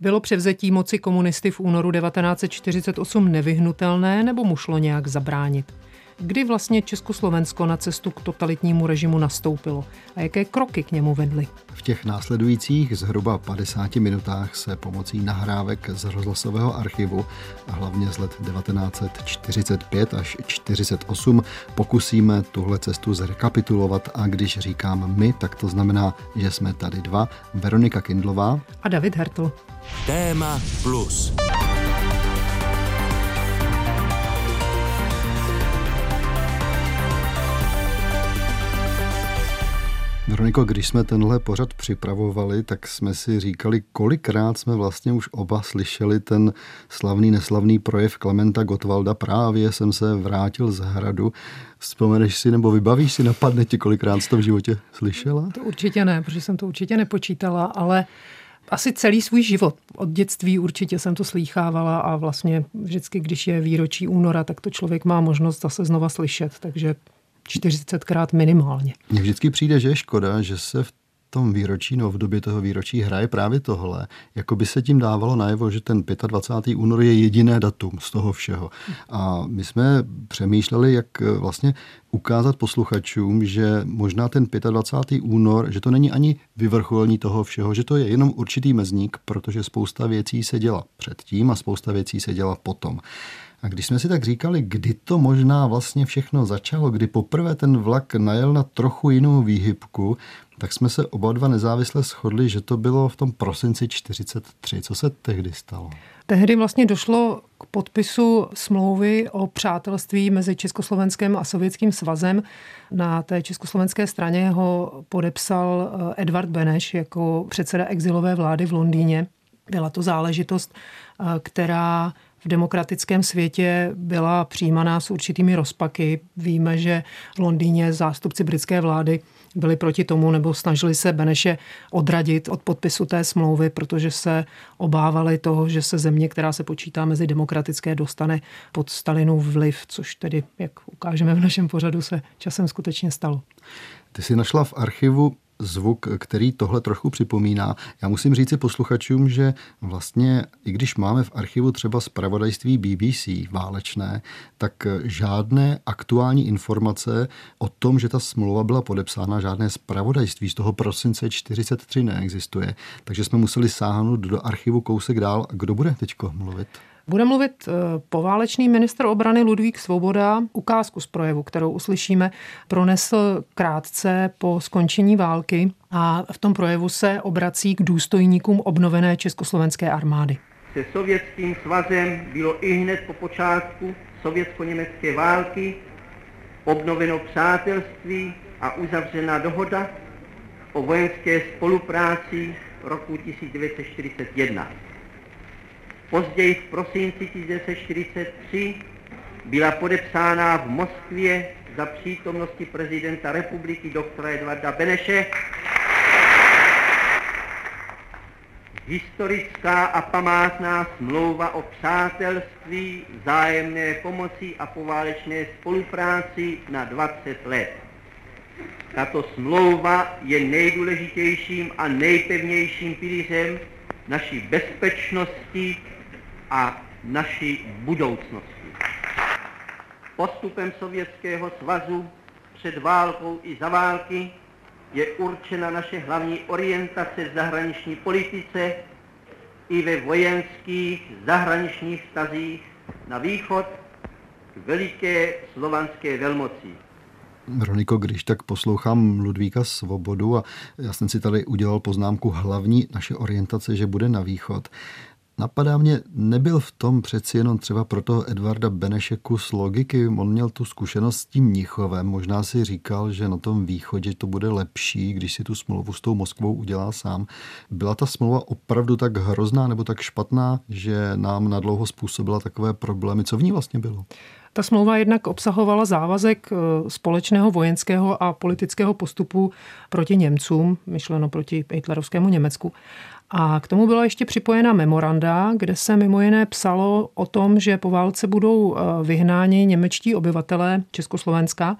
Bylo převzetí moci komunisty v únoru 1948 nevyhnutelné nebo mu šlo nějak zabránit? Kdy vlastně Československo na cestu k totalitnímu režimu nastoupilo a jaké kroky k němu vedly? V těch následujících zhruba 50 minutách se pomocí nahrávek z rozhlasového archivu a hlavně z let 1945 až 48 pokusíme tuhle cestu zrekapitulovat a když říkám my, tak to znamená, že jsme tady dva, Veronika Kindlová a David Hertl. Téma plus. Veroniko, když jsme tenhle pořad připravovali, tak jsme si říkali, kolikrát jsme vlastně už oba slyšeli ten slavný, neslavný projev Klementa Gotwalda. Právě jsem se vrátil z hradu. Vzpomeneš si nebo vybavíš si, napadne ti, kolikrát jsi to v životě slyšela? To určitě ne, protože jsem to určitě nepočítala, ale asi celý svůj život. Od dětství určitě jsem to slýchávala a vlastně vždycky, když je výročí února, tak to člověk má možnost zase znova slyšet, takže 40krát minimálně. Mně vždycky přijde, že je škoda, že se v tom výročí, no v době toho výročí hraje právě tohle. Jako by se tím dávalo najevo, že ten 25. únor je jediné datum z toho všeho. A my jsme přemýšleli, jak vlastně ukázat posluchačům, že možná ten 25. únor, že to není ani vyvrcholení toho všeho, že to je jenom určitý mezník, protože spousta věcí se děla předtím a spousta věcí se děla potom. A když jsme si tak říkali, kdy to možná vlastně všechno začalo, kdy poprvé ten vlak najel na trochu jinou výhybku, tak jsme se oba dva nezávisle shodli, že to bylo v tom prosinci 43. Co se tehdy stalo? Tehdy vlastně došlo k podpisu smlouvy o přátelství mezi Československem a Sovětským svazem. Na té československé straně ho podepsal eh, Edvard Beneš jako předseda exilové vlády v Londýně. Byla to záležitost, eh, která v demokratickém světě byla přijímaná s určitými rozpaky. Víme, že v Londýně zástupci britské vlády byli proti tomu nebo snažili se Beneše odradit od podpisu té smlouvy, protože se obávali toho, že se země, která se počítá mezi demokratické, dostane pod Stalinův vliv, což tedy, jak ukážeme v našem pořadu, se časem skutečně stalo. Ty si našla v archivu zvuk, který tohle trochu připomíná. Já musím říct si posluchačům, že vlastně, i když máme v archivu třeba zpravodajství BBC válečné, tak žádné aktuální informace o tom, že ta smlouva byla podepsána, žádné zpravodajství z toho prosince 43 neexistuje. Takže jsme museli sáhnout do archivu kousek dál. Kdo bude teď mluvit? Bude mluvit eh, poválečný ministr obrany Ludvík Svoboda. Ukázku z projevu, kterou uslyšíme, pronesl krátce po skončení války a v tom projevu se obrací k důstojníkům obnovené československé armády. Se sovětským svazem bylo i hned po počátku sovětsko-německé války obnoveno přátelství a uzavřena dohoda o vojenské spolupráci roku 1941. Později v prosinci 1943 byla podepsána v Moskvě za přítomnosti prezidenta republiky doktora Edvarda Beneše historická a památná smlouva o přátelství, zájemné pomoci a poválečné spolupráci na 20 let. Tato smlouva je nejdůležitějším a nejpevnějším pilířem naší bezpečnosti a naší budoucnosti. Postupem Sovětského svazu před válkou i za války je určena naše hlavní orientace v zahraniční politice i ve vojenských zahraničních vztazích na východ k veliké slovanské velmoci. Veroniko, když tak poslouchám Ludvíka Svobodu a já jsem si tady udělal poznámku hlavní naše orientace, že bude na východ. Napadá mě, nebyl v tom přeci jenom třeba pro toho Edvarda Beneše kus logiky. On měl tu zkušenost s tím Mnichovem. Možná si říkal, že na tom východě to bude lepší, když si tu smlouvu s tou Moskvou udělá sám. Byla ta smlouva opravdu tak hrozná nebo tak špatná, že nám na dlouho způsobila takové problémy? Co v ní vlastně bylo? Ta smlouva jednak obsahovala závazek eh, společného vojenského a politického postupu proti Němcům, myšleno proti hitlerovskému Německu. A k tomu byla ještě připojena memoranda, kde se mimo jiné psalo o tom, že po válce budou eh, vyhnáni němečtí obyvatelé Československa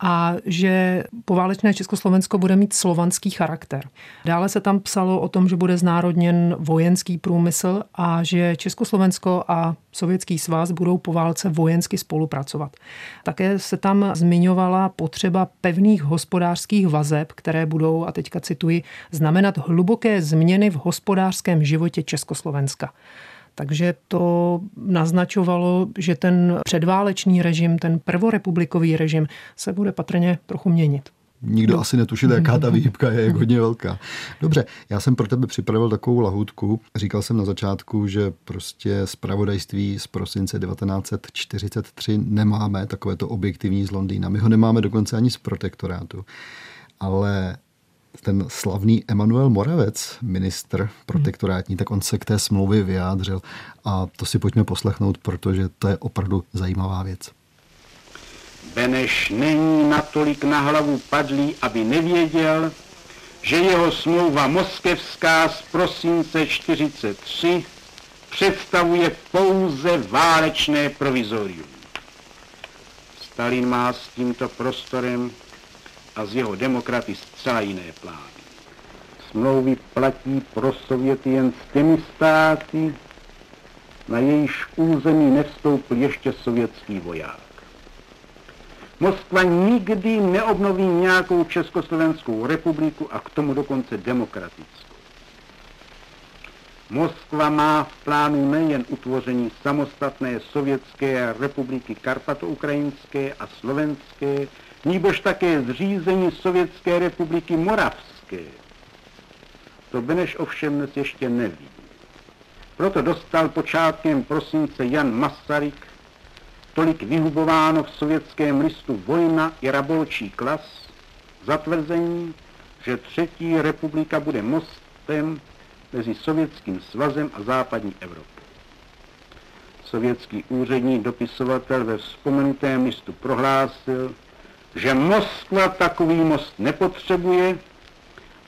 a že poválečné Československo bude mít slovanský charakter. Dále se tam psalo o tom, že bude znárodněn vojenský průmysl a že Československo a Sovětský svaz budou po válce vojensky spolupracovat. Také se tam zmiňovala potřeba pevných hospodářských vazeb, které budou, a teďka cituji, znamenat hluboké změny v hospodářském životě Československa. Takže to naznačovalo, že ten předválečný režim, ten prvorepublikový režim se bude patrně trochu měnit. Nikdo asi netušil, jaká ta výhybka je, jak hodně velká. Dobře, já jsem pro tebe připravil takovou lahůdku. Říkal jsem na začátku, že prostě zpravodajství z prosince 1943 nemáme takovéto objektivní z Londýna. My ho nemáme dokonce ani z protektorátu. Ale ten slavný Emanuel Moravec, ministr protektorátní, tak on se k té smlouvě vyjádřil a to si pojďme poslechnout, protože to je opravdu zajímavá věc. Beneš není natolik na hlavu padlý, aby nevěděl, že jeho smlouva moskevská z prosince 43 představuje pouze válečné provizorium. Stalin má s tímto prostorem a z jeho demokraty zcela jiné plány. Smlouvy platí pro Sověty jen s těmi státy, na jejíž území nevstoupil ještě sovětský voják. Moskva nikdy neobnoví nějakou Československou republiku a k tomu dokonce demokratickou. Moskva má v plánu nejen utvoření samostatné sovětské republiky Karpato-Ukrajinské a slovenské, níbož také zřízení Sovětské republiky Moravské. To Beneš ovšem dnes ještě neví. Proto dostal počátkem prosince Jan Masaryk tolik vyhubováno v sovětském listu Vojna i Rabolčí klas zatvrzení, že třetí republika bude mostem mezi Sovětským svazem a západní Evropou. Sovětský úřední dopisovatel ve vzpomenutém listu prohlásil, že Moskva takový most nepotřebuje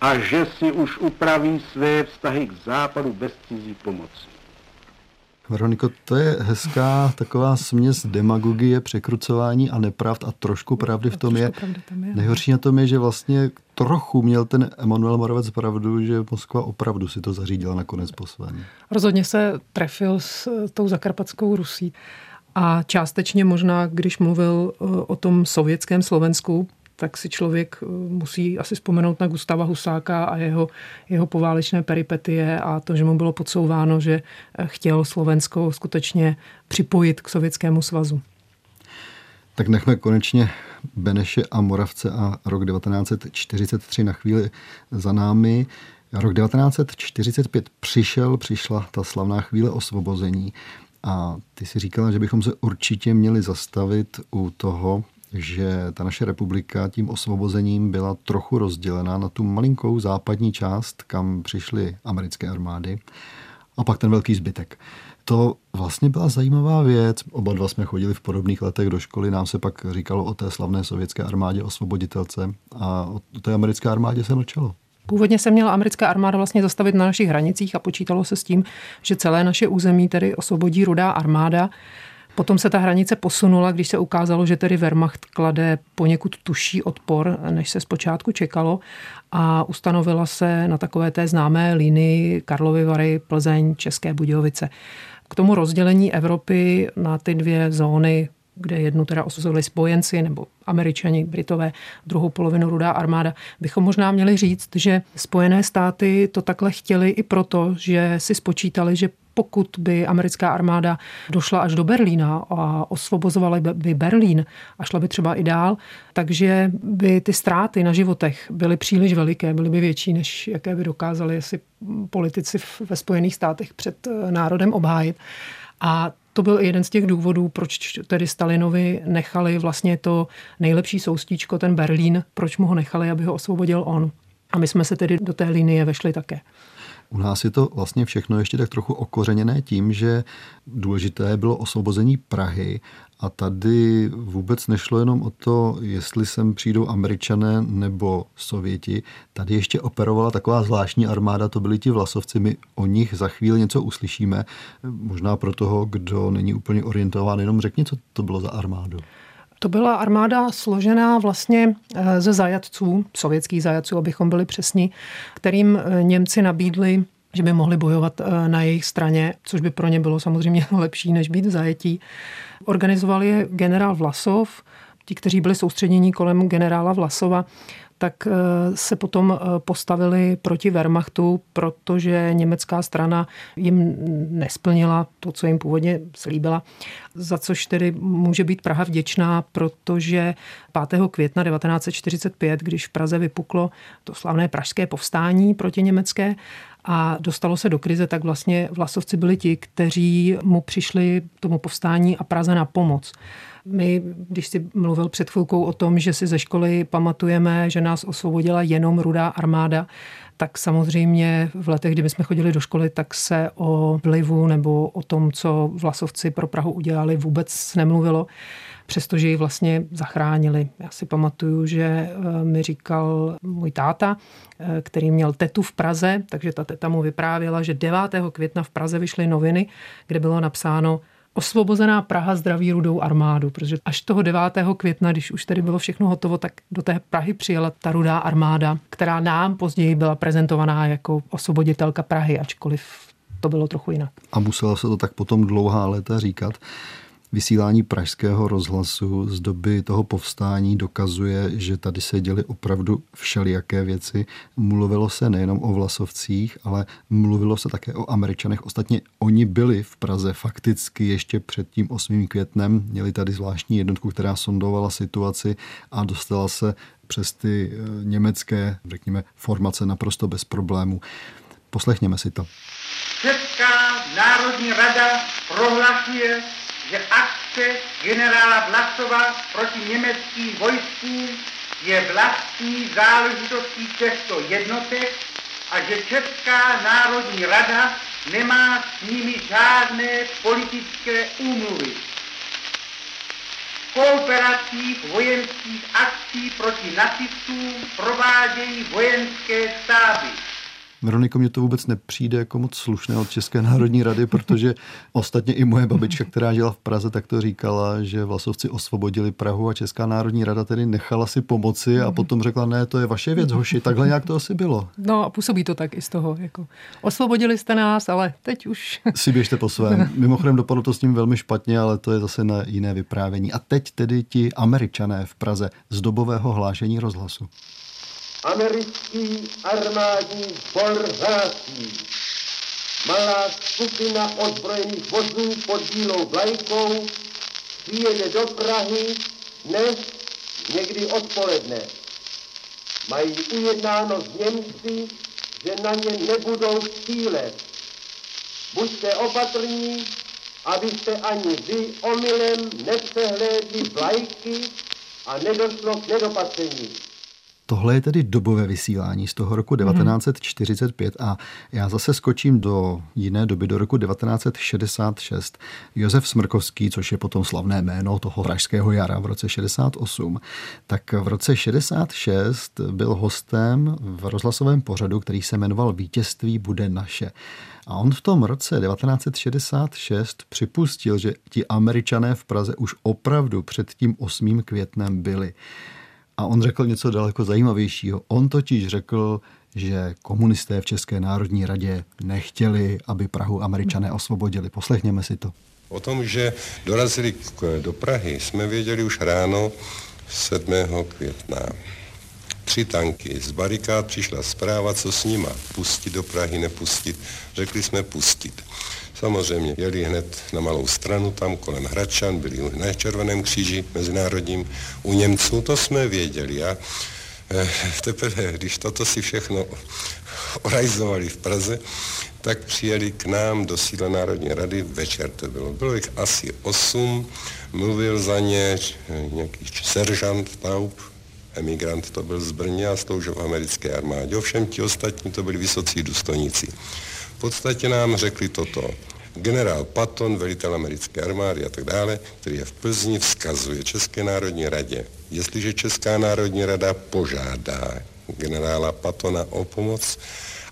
a že si už upraví své vztahy k západu bez cizí pomoci. Veroniko, to je hezká taková směs demagogie, překrucování a nepravd a trošku pravdy v tom je. je. Nejhorší na tom je, že vlastně trochu měl ten Emanuel Moravec pravdu, že Moskva opravdu si to zařídila nakonec po svém. Rozhodně se trefil s tou zakarpatskou Rusí. A částečně možná, když mluvil eh, o tom sovětském Slovensku, tak si člověk eh, musí asi vzpomenout na Gustava Husáka a jeho, jeho poválečné peripetie a to, že mu bylo podsouváno, že eh, chtěl Slovensko skutečně připojit k Sovětskému svazu. Tak nechme konečně Beneše a Moravce a rok 1943 na chvíli za námi. Rok 1945 přišel, přišla ta slavná chvíle osvobození. A ty si říkala, že bychom se určitě měli zastavit u toho, že ta naše republika tím osvobozením byla trochu rozdělená na tu malinkou západní část, kam přišly americké armády, a pak ten velký zbytek. To vlastně byla zajímavá věc. Oba dva jsme chodili v podobných letech do školy, nám se pak říkalo o té slavné sovětské armádě osvoboditelce a o té americké armádě se mlčelo. Původně se měla americká armáda vlastně zastavit na našich hranicích a počítalo se s tím, že celé naše území tedy osvobodí rudá armáda. Potom se ta hranice posunula, když se ukázalo, že tedy Wehrmacht klade poněkud tuší odpor, než se zpočátku čekalo a ustanovila se na takové té známé linii Karlovy Vary, Plzeň, České Budějovice. K tomu rozdělení Evropy na ty dvě zóny kde jednu teda osuzovali spojenci nebo američani, britové, druhou polovinu rudá armáda, bychom možná měli říct, že Spojené státy to takhle chtěli i proto, že si spočítali, že pokud by americká armáda došla až do Berlína a osvobozovala by Berlín a šla by třeba i dál, takže by ty ztráty na životech byly příliš veliké, byly by větší, než jaké by dokázali si politici ve Spojených státech před eh, národem obhájit. A to byl jeden z těch důvodů, proč tedy Stalinovi nechali vlastně to nejlepší soustíčko, ten Berlín, proč mu ho nechali, aby ho osvobodil on. A my jsme se tedy do té linie vešli také. U nás je to vlastně všechno ještě tak trochu okořeněné tím, že důležité bylo osvobození Prahy a tady vůbec nešlo jenom o to, jestli sem přijdou američané nebo sověti. Tady ještě operovala taková zvláštní armáda, to byli ti vlasovci. My o nich za chvíli něco uslyšíme. Možná pro toho, kdo není úplně orientován, jenom řekni, co to bylo za armádu. To byla armáda složená vlastně eh, ze zajatců, sovětských zajatců, abychom byli přesní, kterým eh, Němci nabídli že by mohli bojovat eh, na jejich straně, což by pro ně bylo samozřejmě lepší, než být v zajetí. Organizovali je generál Vlasov, ti, kteří byli soustředění kolem generála Vlasova, tak eh, se potom eh, postavili proti Wehrmachtu, protože německá strana jim nesplnila to, co jim původně slíbila, za což tedy může být Praha vděčná, protože 5. května 1945, když v Praze vypuklo to slavné pražské povstání proti německé, a dostalo se do krize, tak vlastně vlasovci byli ti, kteří mu přišli tomu povstání a Praze na pomoc. My, když si mluvil před chvilkou o tom, že si ze školy pamatujeme, že nás osvobodila jenom rudá armáda, tak samozřejmě v letech, kdy jsme chodili do školy, tak se o vlivu nebo o tom, co vlasovci pro Prahu udělali, vůbec nemluvilo přestože ji vlastně zachránili. Já si pamatuju, že eh, mi říkal můj táta, eh, který měl tetu v Praze, takže ta teta mu vyprávěla, že 9. května v Praze vyšly noviny, kde bylo napsáno osvobozená Praha zdraví rudou armádu, protože až toho 9. května, když už tady bylo všechno hotovo, tak do té Prahy přijela ta rudá armáda, která nám později byla prezentovaná jako osvoboditelka Prahy, ačkoliv to bylo trochu jinak. A muselo se to tak potom dlouhá léta říkat vysílání pražského rozhlasu z doby toho povstání dokazuje, že tady se děly opravdu všelijaké věci. Mluvilo se nejenom o Vlasovcích, ale mluvilo se také o Američanech. Ostatně oni byli v Praze fakticky ještě před tím 8. květnem. Měli tady zvláštní jednotku, která sondovala situaci a dostala se přes ty eh, německé, řekněme, formace naprosto bez problémů. Poslechněme si to. Česká národní rada prohlašuje že akce generála Vlasova proti německým vojskům je vlastní záležitostí těchto jednotek a že Česká národní rada nemá s nimi žádné politické úmluvy. Kooperacích vojenských akcí proti nacistům provádějí vojenské stáby. Veroniko, mě to vůbec nepřijde jako moc slušné od České národní rady, protože ostatně i moje babička, která žila v Praze, tak to říkala, že Vlasovci osvobodili Prahu a Česká národní rada tedy nechala si pomoci a potom řekla, ne, to je vaše věc, hoši, takhle nějak to asi bylo. No a působí to tak i z toho, jako osvobodili jste nás, ale teď už... Si běžte po svém. Mimochodem dopadlo to s ním velmi špatně, ale to je zase na jiné vyprávění. A teď tedy ti američané v Praze z dobového hlášení rozhlasu americký armádní sbor hlásí. Malá skupina ozbrojených vozů pod bílou vlajkou přijede do Prahy dnes někdy odpoledne. Mají ujednáno s Němci, že na ně nebudou střílet. Buďte opatrní, abyste ani vy omylem nepřehlédli vlajky a nedošlo k nedopatření. Tohle je tedy dobové vysílání z toho roku 1945 a já zase skočím do jiné doby, do roku 1966. Josef Smrkovský, což je potom slavné jméno toho pražského jara v roce 68, tak v roce 66 byl hostem v rozhlasovém pořadu, který se jmenoval Vítězství bude naše. A on v tom roce 1966 připustil, že ti američané v Praze už opravdu před tím 8. květnem byli. A on řekl něco daleko zajímavějšího. On totiž řekl, že komunisté v České národní radě nechtěli, aby Prahu američané osvobodili. Poslechněme si to. O tom, že dorazili do Prahy, jsme věděli už ráno 7. května. Tři tanky. Z barikád přišla zpráva, co s nima. Pustit do Prahy, nepustit. Řekli jsme pustit. Samozřejmě jeli hned na malou stranu tam kolem Hradčan, byli na Červeném kříži mezinárodním u Němců, to jsme věděli. A eh, teprve, když toto si všechno orajzovali v Praze, tak přijeli k nám do sídla Národní rady, večer to bylo, bylo jich asi osm, mluvil za ně nějaký seržant Taub, emigrant to byl z Brně a sloužil v americké armádě. Ovšem ti ostatní to byli vysocí důstojníci. Podstatě nám řekli toto. Generál Patton, velitel americké armády a tak dále, který je v Plzni, vzkazuje České národní radě, jestliže Česká národní rada požádá generála Patona o pomoc,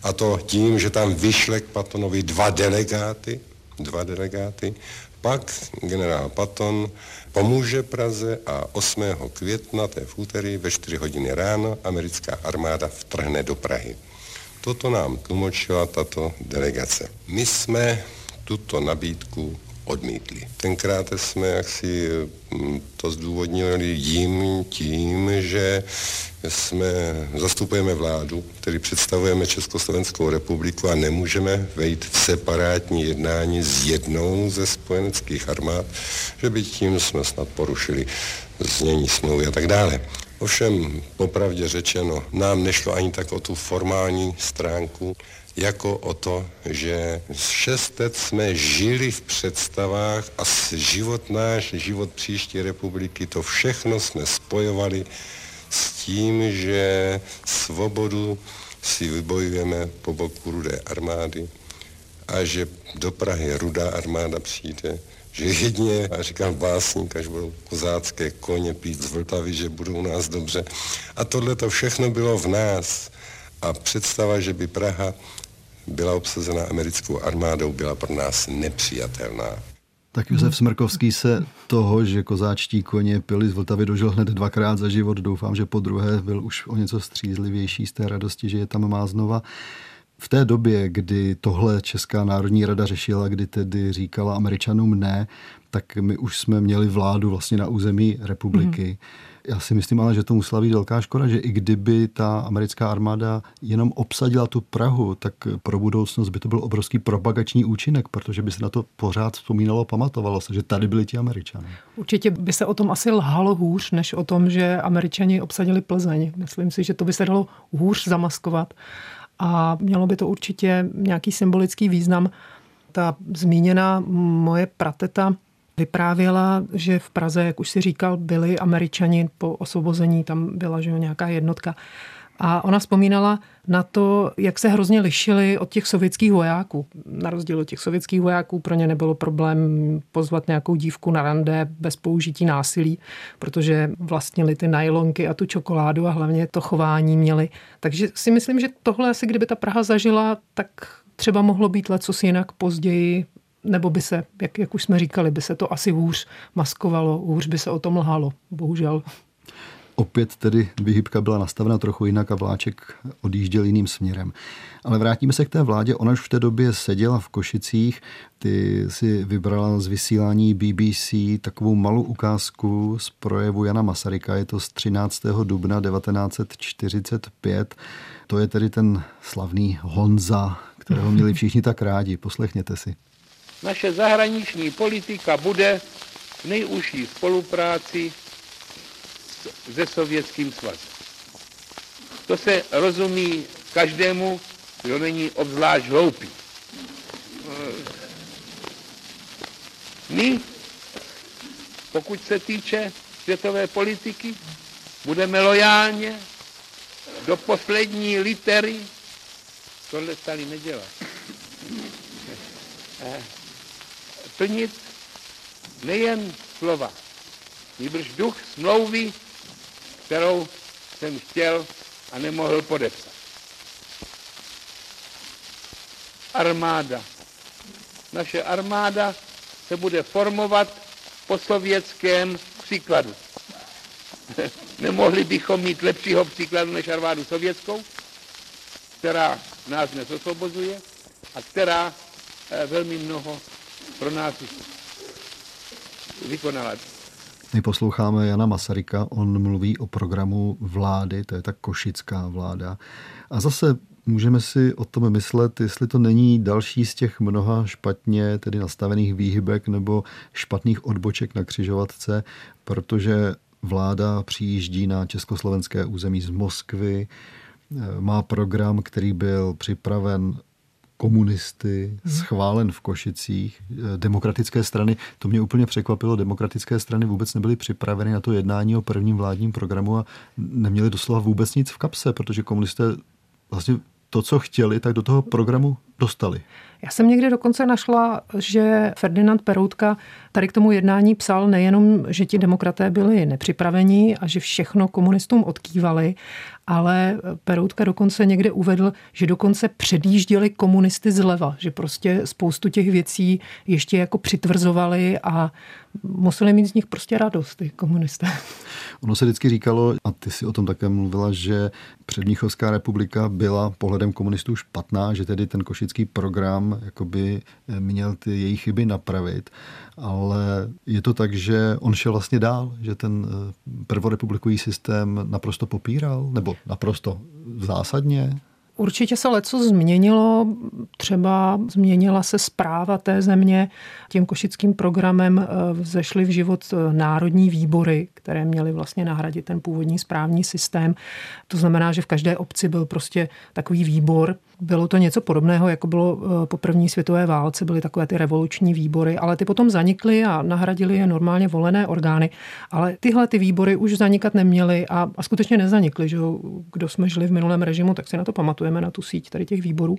a to tím, že tam vyšle k Patonovi dva delegáty, dva delegáty, pak generál Patton pomůže Praze a 8. května, to je v úterý, ve 4 hodiny ráno, americká armáda vtrhne do Prahy. Toto nám tlumočila tato delegace. My jsme tuto nabídku odmítli. Tenkrát jsme jaksi mm, to zdůvodnili jim tím, že jsme, zastupujeme vládu, tedy představujeme Československou republiku a nemůžeme vejít v separátní jednání s jednou ze spojeneckých armád, že by tím jsme snad porušili znění smlouvy a tak dále. Ovšem, popravdě řečeno, nám nešlo ani tak o tu formální stránku, jako o to, že šest let jsme žili v představách a život náš, život příští republiky, to všechno jsme spojovali s tím, že svobodu si vybojujeme po boku rudé armády a že do Prahy rudá armáda přijde, že jedině, a říkám básník, až budou kozácké koně pít z Vltavy, že budou u nás dobře. A tohle to všechno bylo v nás. A představa, že by Praha byla obsazena americkou armádou, byla pro nás nepřijatelná. Tak Josef Smrkovský se toho, že kozáčtí koně pili z Vltavy, dožil hned dvakrát za život. Doufám, že po druhé byl už o něco střízlivější z té radosti, že je tam má znova. V té době, kdy tohle Česká národní rada řešila, kdy tedy říkala Američanům ne, tak my už jsme měli vládu vlastně na území republiky. Mm. Já si myslím ale, že to musela být velká škoda, že i kdyby ta americká armáda jenom obsadila tu Prahu, tak pro budoucnost by to byl obrovský propagační účinek, protože by se na to pořád vzpomínalo, pamatovalo se, že tady byli ti američané. Určitě by se o tom asi lhalo hůř, než o tom, že američani obsadili Plzeň. Myslím si, že to by se dalo hůř zamaskovat a mělo by to určitě nějaký symbolický význam. Ta zmíněná moje prateta vyprávěla, že v Praze, jak už si říkal, byli američani po osvobození, tam byla že jo, nějaká jednotka. A ona vzpomínala na to, jak se hrozně lišili od těch sovětských vojáků. Na rozdíl od těch sovětských vojáků pro ně nebylo problém pozvat nějakou dívku na rande bez použití násilí, protože vlastnili ty najlonky a tu čokoládu a hlavně to chování měli. Takže si myslím, že tohle asi kdyby ta Praha zažila, tak třeba mohlo být lecos jinak později nebo by se, jak, jak už jsme říkali, by se to asi hůř maskovalo, hůř by se o tom lhalo, bohužel. Opět tedy vyhybka byla nastavena trochu jinak a vláček odjížděl jiným směrem. Ale vrátíme se k té vládě. Ona už v té době seděla v Košicích. Ty si vybrala z vysílání BBC takovou malou ukázku z projevu Jana Masaryka. Je to z 13. dubna 1945. To je tedy ten slavný Honza, kterého měli všichni tak rádi. Poslechněte si. Naše zahraniční politika bude v nejužší spolupráci se Sovětským svazem. To se rozumí každému, kdo není obzvlášť hloupý. My, pokud se týče světové politiky, budeme lojálně do poslední litery tohle stali nedělat. Eh, plnit nejen slova, nýbrž duch smlouvy, kterou jsem chtěl a nemohl podepsat. Armáda. Naše armáda se bude formovat po sovětském příkladu. Nemohli bychom mít lepšího příkladu než armádu sovětskou, která nás dnes osvobozuje a která eh, velmi mnoho pro nás vykonala. My posloucháme Jana Masaryka, on mluví o programu vlády, to je ta košická vláda. A zase můžeme si o tom myslet, jestli to není další z těch mnoha špatně tedy nastavených výhybek nebo špatných odboček na křižovatce, protože vláda přijíždí na československé území z Moskvy, má program, který byl připraven komunisty, mhm. schválen v Košicích, eh, demokratické strany. To mě úplně překvapilo, demokratické strany vůbec nebyly připraveny na to jednání o prvním vládním programu a neměli doslova vůbec nic v kapse, protože komunisté vlastně to, co chtěli, tak do toho programu dostali. Já jsem někde dokonce našla, že Ferdinand Peroutka tady k tomu jednání psal nejenom, že ti demokraté byli nepřipraveni a že všechno komunistům odkývali, ale Peroutka dokonce někde uvedl, že dokonce předjížděli komunisty zleva, že prostě spoustu těch věcí ještě jako přitvrzovali a museli mít z nich prostě radost, ty komunisté. Ono se vždycky říkalo, a ty si o tom také mluvila, že předmíchovská republika byla pohledem komunistů špatná, že tedy ten košický program jakoby měl ty její chyby napravit, ale je to tak, že on šel vlastně dál, že ten eh, prvorepublikový systém naprosto popíral, nebo naprosto zásadně? Určitě se leco změnilo, třeba změnila se zpráva té země. Tím košickým programem eh, vzešly v život eh, národní výbory, které měly vlastně nahradit ten původní správní systém. To znamená, že v každé obci byl prostě takový výbor, bylo to něco podobného, jako bylo eh, po první světové válce, byly takové ty revoluční výbory, ale ty potom zanikly a nahradili je normálně volené orgány. Ale tyhle ty výbory už zanikat neměly a, a skutečně nezanikly. Že? Kdo jsme žili v minulém režimu, tak si na to pamatujeme, na tu síť tady těch výborů.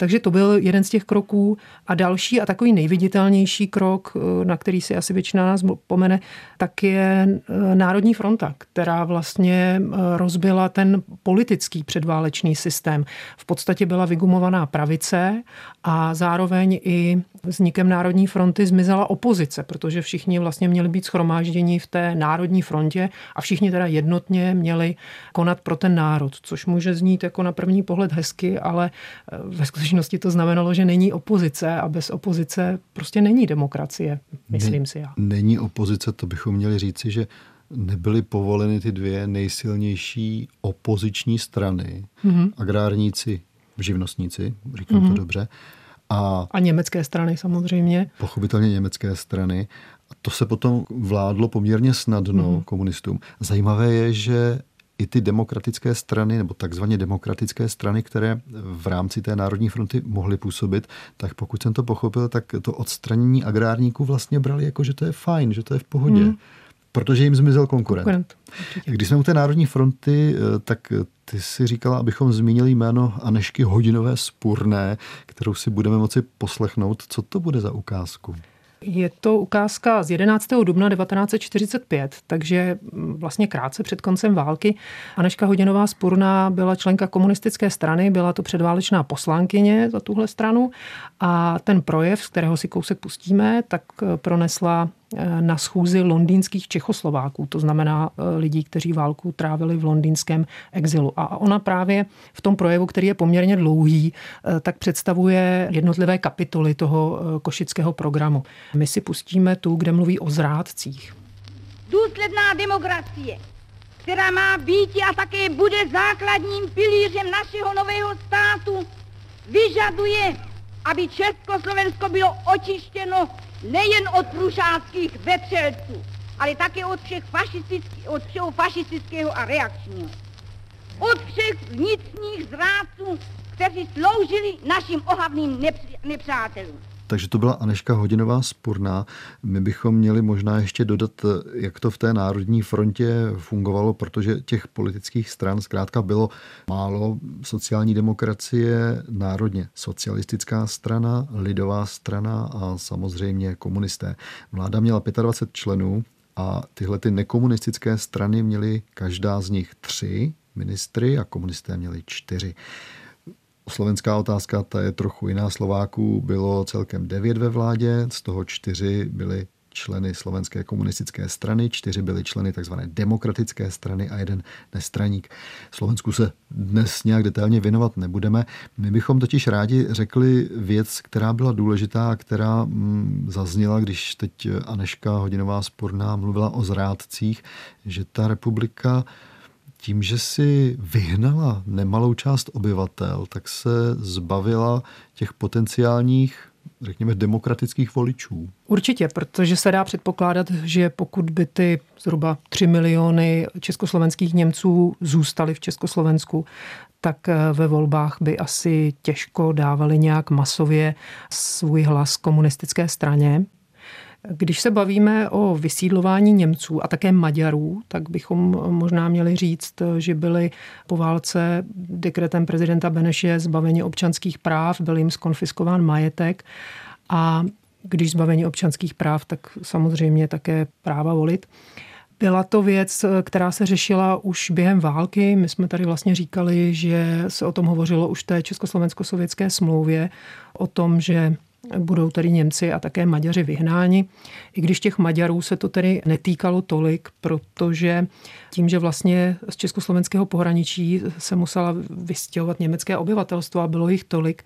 Takže to byl jeden z těch kroků. A další a takový nejviditelnější krok, eh, na který si asi většina nás pomene, tak je eh, Národní fronta, která vlastně eh, rozbila ten politický předválečný systém. V podstatě byla vygumovaná pravice a zároveň i vznikem Národní fronty zmizela opozice, protože všichni vlastně měli být schromážděni v té Národní frontě a všichni teda jednotně měli konat pro ten národ, což může znít jako na první pohled hezky, ale ve skutečnosti to znamenalo, že není opozice a bez opozice prostě není demokracie, myslím ne, si já. Není opozice, to bychom měli říci, že nebyly povoleny ty dvě nejsilnější opoziční strany, mm-hmm. agrárníci, živnostníci, říkám mm-hmm. to mhm. dobře, a, a německé strany samozřejmě. Pochopitelně německé strany. A to se potom vládlo poměrně snadno mm. komunistům. Zajímavé je, že i ty demokratické strany, nebo takzvaně demokratické strany, které v rámci té Národní fronty mohly působit, tak pokud jsem to pochopil, tak to odstranění agrárníků vlastně brali jako, že to je fajn, že to je v pohodě. Mm. Protože jim zmizel konkurent. konkurent. Když jsme u té Národní fronty, eh, tak ty si říkala, abychom zmínili jméno Anešky Hodinové Spurné, kterou si budeme moci poslechnout. Co to bude za ukázku? Je to ukázka z 11. dubna 1945, takže vlastně krátce před koncem války. Aneška Hodinová Spurná byla členka komunistické strany, byla to předválečná poslankyně za tuhle stranu a ten projev, z kterého si kousek pustíme, tak pronesla Eh, na schůzi londýnských Čechoslováků, to znamená eh, lidí, kteří válku trávili v londýnském exilu. A ona právě v tom projevu, který je poměrně dlouhý, eh, tak představuje jednotlivé kapitoly toho košického programu. My si pustíme tu, kde mluví o zrádcích. Důsledná demokracie, která má být a také bude základním pilířem našeho nového státu, vyžaduje, aby Československo bylo očištěno nejen od průšáckých vetřelců, ale také od, všech od všeho fašistického a reakčního. Od všech vnitřních zrádců, kteří sloužili našim ohavným nepřátelům. Takže to byla Aneška Hodinová spurná. My bychom měli možná ještě dodat, jak to v té Národní frontě fungovalo, protože těch politických stran zkrátka bylo málo. Sociální demokracie, národně socialistická strana, lidová strana a samozřejmě komunisté. Vláda měla 25 členů a tyhle ty nekomunistické strany měly každá z nich tři ministry a komunisté měli čtyři. Slovenská otázka, ta je trochu jiná. Slováků bylo celkem devět ve vládě, z toho čtyři byli členy slovenské komunistické strany, čtyři byli členy tzv. demokratické strany a jeden nestraník. Slovensku se dnes nějak detailně věnovat nebudeme. My bychom totiž rádi řekli věc, která byla důležitá a která mm, zazněla, když teď Aneška Hodinová Sporná mluvila o zrádcích, že ta republika tím, že si vyhnala nemalou část obyvatel, tak se zbavila těch potenciálních řekněme, demokratických voličů. Určitě, protože se dá předpokládat, že pokud by ty zhruba 3 miliony československých Němců zůstali v Československu, tak eh, ve volbách by asi těžko dávali nějak masově svůj hlas komunistické straně. Když se bavíme o vysídlování Němců a také Maďarů, tak bychom možná měli říct, že byli po válce dekretem prezidenta Beneše zbaveni občanských práv, byl jim skonfiskován majetek a když zbavení občanských práv, tak samozřejmě také práva volit. Byla to věc, která se řešila už během války. My jsme tady vlastně říkali, že se o tom hovořilo už v té československo-sovětské smlouvě, o tom, že budou tady Němci a také Maďaři vyhnáni. I když těch Maďarů se to tedy netýkalo tolik, protože tím, že vlastně z československého pohraničí se musela vystěhovat německé obyvatelstvo a bylo jich tolik,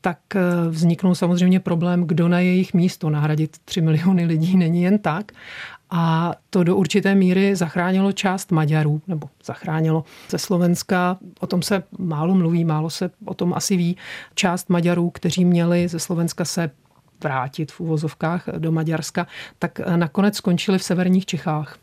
tak eh, vzniknul samozřejmě problém, kdo na jejich místo nahradit 3 miliony lidí není jen tak. A to do určité míry zachránilo část Maďarů, nebo zachránilo ze Slovenska, o tom se málo mluví, málo se o tom asi ví, část Maďarů, kteří měli ze Slovenska se vrátit v uvozovkách do Maďarska, tak nakonec skončili v severních Čechách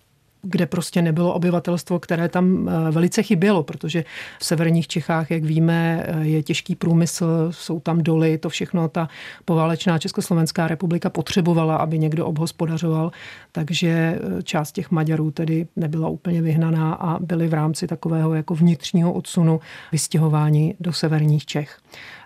kde prostě nebylo obyvatelstvo, které tam eh, velice chybělo, protože v severních Čechách, jak víme, eh, je těžký průmysl, jsou tam doly, to všechno ta poválečná Československá republika potřebovala, aby někdo obhospodařoval, takže eh, část těch Maďarů tedy nebyla úplně vyhnaná a byli v rámci takového jako vnitřního odsunu vystěhování do severních Čech.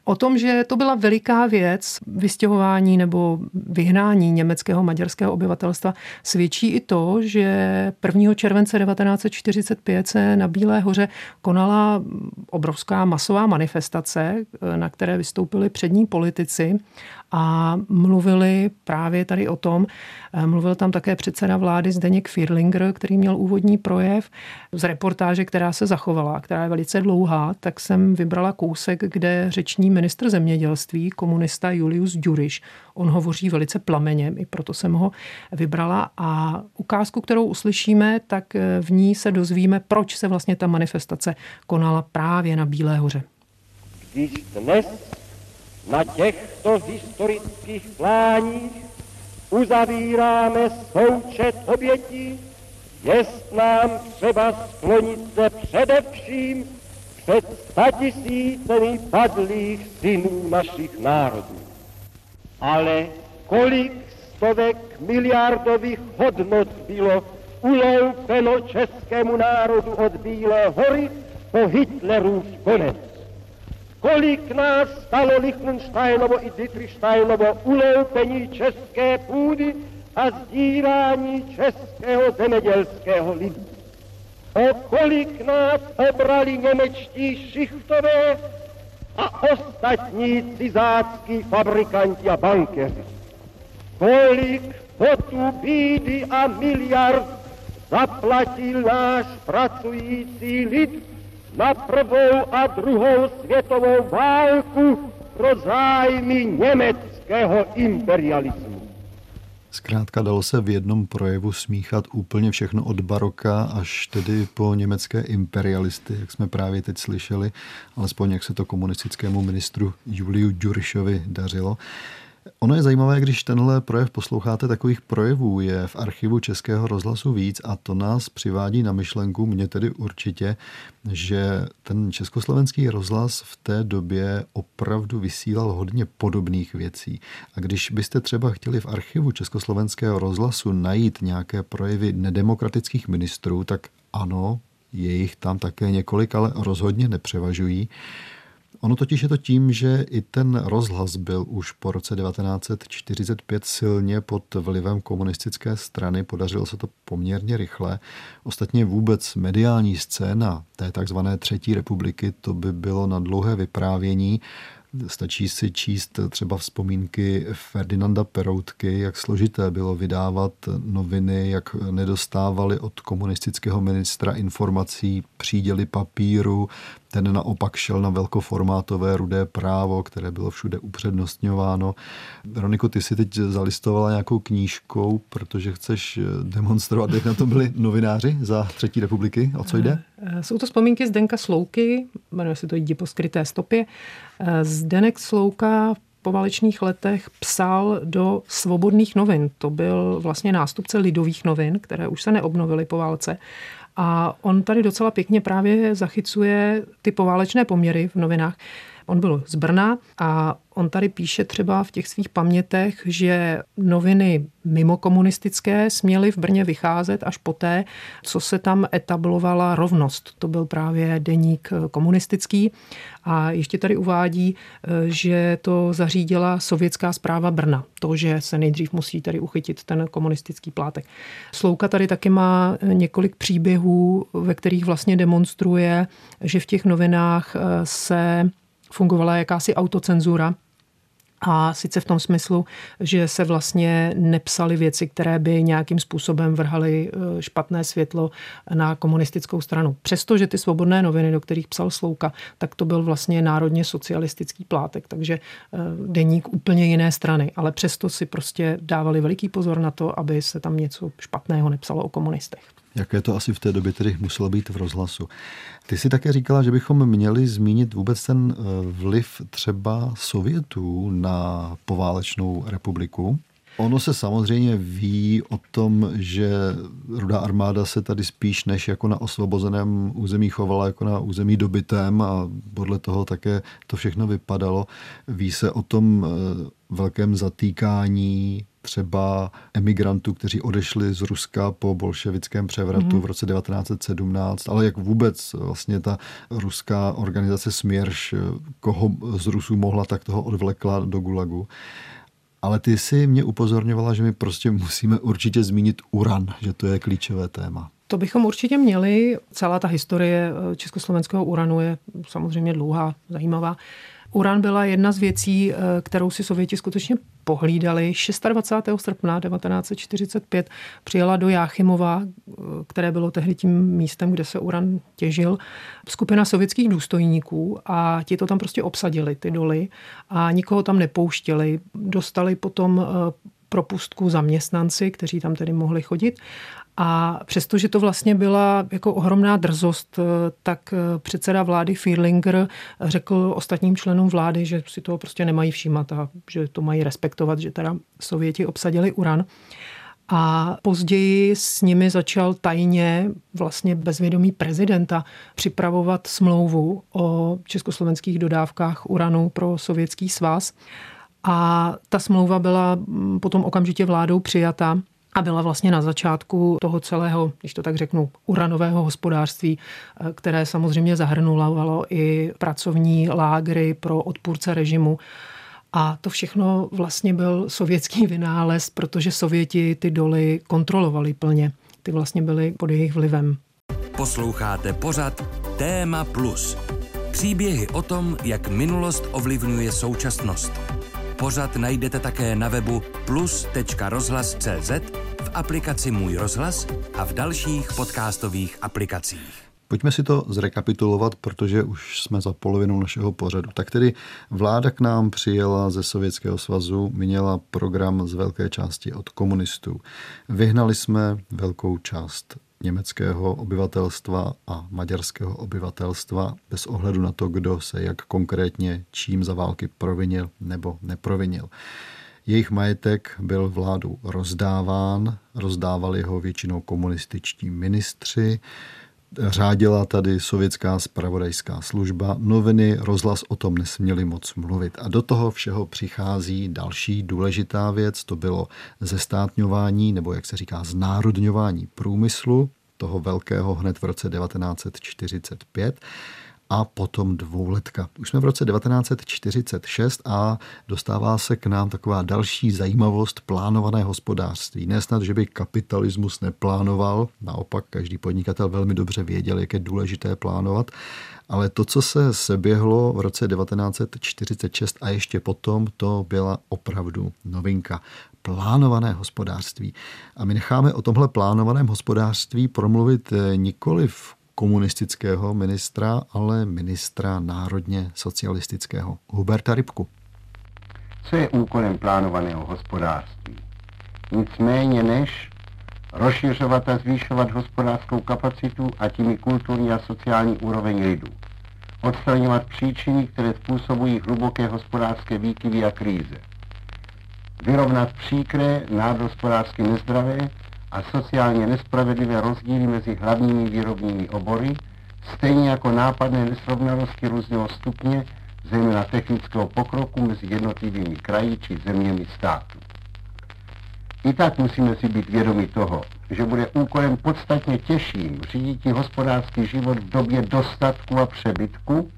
O tom, že to byla veliká věc, vystěhování nebo vyhnání německého maďarského obyvatelstva, svědčí i to, že 1. července 1945 se na Bílé hoře konala obrovská masová manifestace, na které vystoupili přední politici a mluvili právě tady o tom. Eh, mluvil tam také předseda vlády Zdeněk Firlinger, který měl úvodní projev z reportáže, která se zachovala, která je velice dlouhá, tak jsem vybrala kousek, kde řeční ministr zemědělství, komunista Julius Duriš, on hovoří velice plameně, i proto jsem ho vybrala a ukázku, kterou uslyšíme, tak eh, v ní se dozvíme, proč se vlastně ta manifestace konala právě na Bílé hoře. Když dnes na těchto historických pláních uzavíráme součet obětí, jest nám třeba sklonit se především před statisícemi padlých synů našich národů. Ale kolik stovek miliardových hodnot bylo uloupeno českému národu od Bílé hory po Hitlerův konec kolik nás stalo Lichtensteinovo i Dietrichsteinovo uloupení české půdy a zdírání českého zemědělského lidu. O kolik nás obrali němečtí šichtové a ostatní cizácký fabrikanti a bankeři. Kolik potu bídy a miliard zaplatil náš pracující lid na prvou a druhou světovou válku pro zájmy německého imperialismu. Zkrátka dalo se v jednom projevu smíchat úplně všechno od baroka až tedy po německé imperialisty, jak jsme právě teď slyšeli, alespoň jak se to komunistickému ministru Juliu Durišovi dařilo. Ono je zajímavé, když tenhle projev posloucháte, takových projevů je v archivu Českého rozhlasu víc a to nás přivádí na myšlenku, mě tedy určitě, že ten československý rozhlas v té době opravdu vysílal hodně podobných věcí. A když byste třeba chtěli v archivu Československého rozhlasu najít nějaké projevy nedemokratických ministrů, tak ano, je jich tam také několik, ale rozhodně nepřevažují. Ono totiž je to tím, že i ten rozhlas byl už po roce 1945 silně pod vlivem komunistické strany. Podařilo se to poměrně rychle. Ostatně vůbec mediální scéna té takzvané třetí republiky, to by bylo na dlouhé vyprávění. Stačí si číst třeba vzpomínky Ferdinanda Peroutky, jak složité bylo vydávat noviny, jak nedostávali od komunistického ministra informací, příděly papíru, ten naopak šel na velkoformátové rudé právo, které bylo všude upřednostňováno. Veroniko, ty si teď zalistovala nějakou knížkou, protože chceš demonstrovat, jak na to byli novináři za Třetí republiky. O co jde? Eh, jsou to vzpomínky Zdenka Slouky, jmenuje se to Jdi po skryté stopě. Eh, Zdenek Slouka v poválečných letech psal do svobodných novin. To byl vlastně nástupce lidových novin, které už se neobnovily po válce. A on tady docela pěkně právě zachycuje ty poválečné poměry v novinách. On byl z Brna a on tady píše třeba v těch svých pamětech, že noviny mimo komunistické směly v Brně vycházet až poté, co se tam etablovala rovnost. To byl právě deník komunistický a ještě tady uvádí, že to zařídila sovětská zpráva Brna. To, že se nejdřív musí tady uchytit ten komunistický plátek. Slouka tady taky má několik příběhů, ve kterých vlastně demonstruje, že v těch novinách se fungovala jakási autocenzura, a sice v tom smyslu, že se vlastně nepsaly věci, které by nějakým způsobem vrhaly eh, špatné světlo na komunistickou stranu. Přestože ty svobodné noviny, do kterých psal Slouka, tak to byl vlastně národně socialistický plátek, takže eh, deník úplně jiné strany. Ale přesto si prostě dávali veliký pozor na to, aby se tam něco špatného nepsalo o komunistech. Jaké to asi v té době tedy muselo být v rozhlasu. Ty si také říkala, že bychom měli zmínit vůbec ten eh, vliv třeba Sovětů na poválečnou republiku. Ono se samozřejmě ví o tom, že rudá armáda se tady spíš než jako na osvobozeném území chovala jako na území dobitém a podle toho také to všechno vypadalo. Ví se o tom eh, velkém zatýkání třeba emigrantů, kteří odešli z Ruska po bolševickém převratu mm-hmm. v roce 1917, ale jak vůbec vlastně ta ruská organizace Směrš, koho z Rusů mohla, tak toho odvlekla do Gulagu. Ale ty si mě upozorňovala, že my prostě musíme určitě zmínit uran, že to je klíčové téma. To bychom určitě měli. Celá ta historie československého uranu je samozřejmě dlouhá, zajímavá. Uran byla jedna z věcí, eh, kterou si Sověti skutečně pohlídali. 26. srpna 1945 přijela do Jáchymova, eh, které bylo tehdy tím místem, kde se uran těžil, skupina sovětských důstojníků a ti to tam prostě obsadili, ty doly, a nikoho tam nepouštěli. Dostali potom eh, propustku zaměstnanci, kteří tam tedy mohli chodit a přestože to vlastně byla jako ohromná drzost, eh, tak eh, předseda vlády Fierlinger řekl ostatním členům vlády, že si toho prostě nemají všímat a že to mají respektovat, že teda Sověti obsadili uran. A později s nimi začal tajně, vlastně bezvědomí prezidenta, připravovat smlouvu o československých dodávkách uranu pro sovětský svaz. A ta smlouva byla mm, potom okamžitě vládou přijata a byla vlastně na začátku toho celého, když to tak řeknu, uranového hospodářství, eh, které samozřejmě zahrnulovalo i pracovní lágry pro odpůrce režimu. A to všechno vlastně byl sovětský vynález, protože Sověti ty doly kontrolovali plně. Ty vlastně byly pod jejich vlivem. Posloucháte pořad Téma Plus. Příběhy o tom, jak minulost ovlivňuje současnost. Pořad najdete také na webu plus.rozhlas.cz, v aplikaci Můj rozhlas a v dalších podcastových aplikacích. Pojďme si to zrekapitulovat, protože už jsme za polovinou našeho pořadu. Tak tedy vláda k nám přijela ze Sovětského svazu, měla program z velké části od komunistů. Vyhnali jsme velkou část německého obyvatelstva a maďarského obyvatelstva bez ohledu na to, kdo se jak konkrétně čím za války provinil nebo neprovinil. Jejich majetek byl vládu rozdáván, rozdávali ho většinou komunističtí ministři, řádila tady sovětská spravodajská služba, noviny, rozhlas o tom nesměli moc mluvit. A do toho všeho přichází další důležitá věc, to bylo zestátňování, nebo jak se říká, znárodňování průmyslu, toho velkého hned v roce 1945 a potom dvouletka. Už jsme v roce 1946 a dostává se k nám taková další zajímavost plánované hospodářství. Ne snad, že by kapitalismus neplánoval, naopak každý podnikatel velmi dobře věděl, jak je důležité plánovat, ale to, co se seběhlo v roce 1946 a ještě potom, to byla opravdu novinka. Plánované hospodářství. A my necháme o tomhle plánovaném hospodářství promluvit nikoli v komunistického ministra, ale ministra národně socialistického Huberta Rybku. Co je úkolem plánovaného hospodářství? Nicméně než rozšiřovat a zvýšovat hospodářskou kapacitu a tím i kulturní a sociální úroveň lidu. Odstraňovat příčiny, které způsobují hluboké hospodářské výkyvy a kríze. Vyrovnat příkré, národospodářsky nezdravé a sociálně nespravedlivé rozdíly mezi hlavními výrobními obory, stejně jako nápadné nesrovnalosti různého stupně zejména technického pokroku mezi jednotlivými kraji či zeměmi státu. I tak musíme si být vědomi toho, že bude úkolem podstatně těžším řídit hospodářský život v době dostatku a přebytku,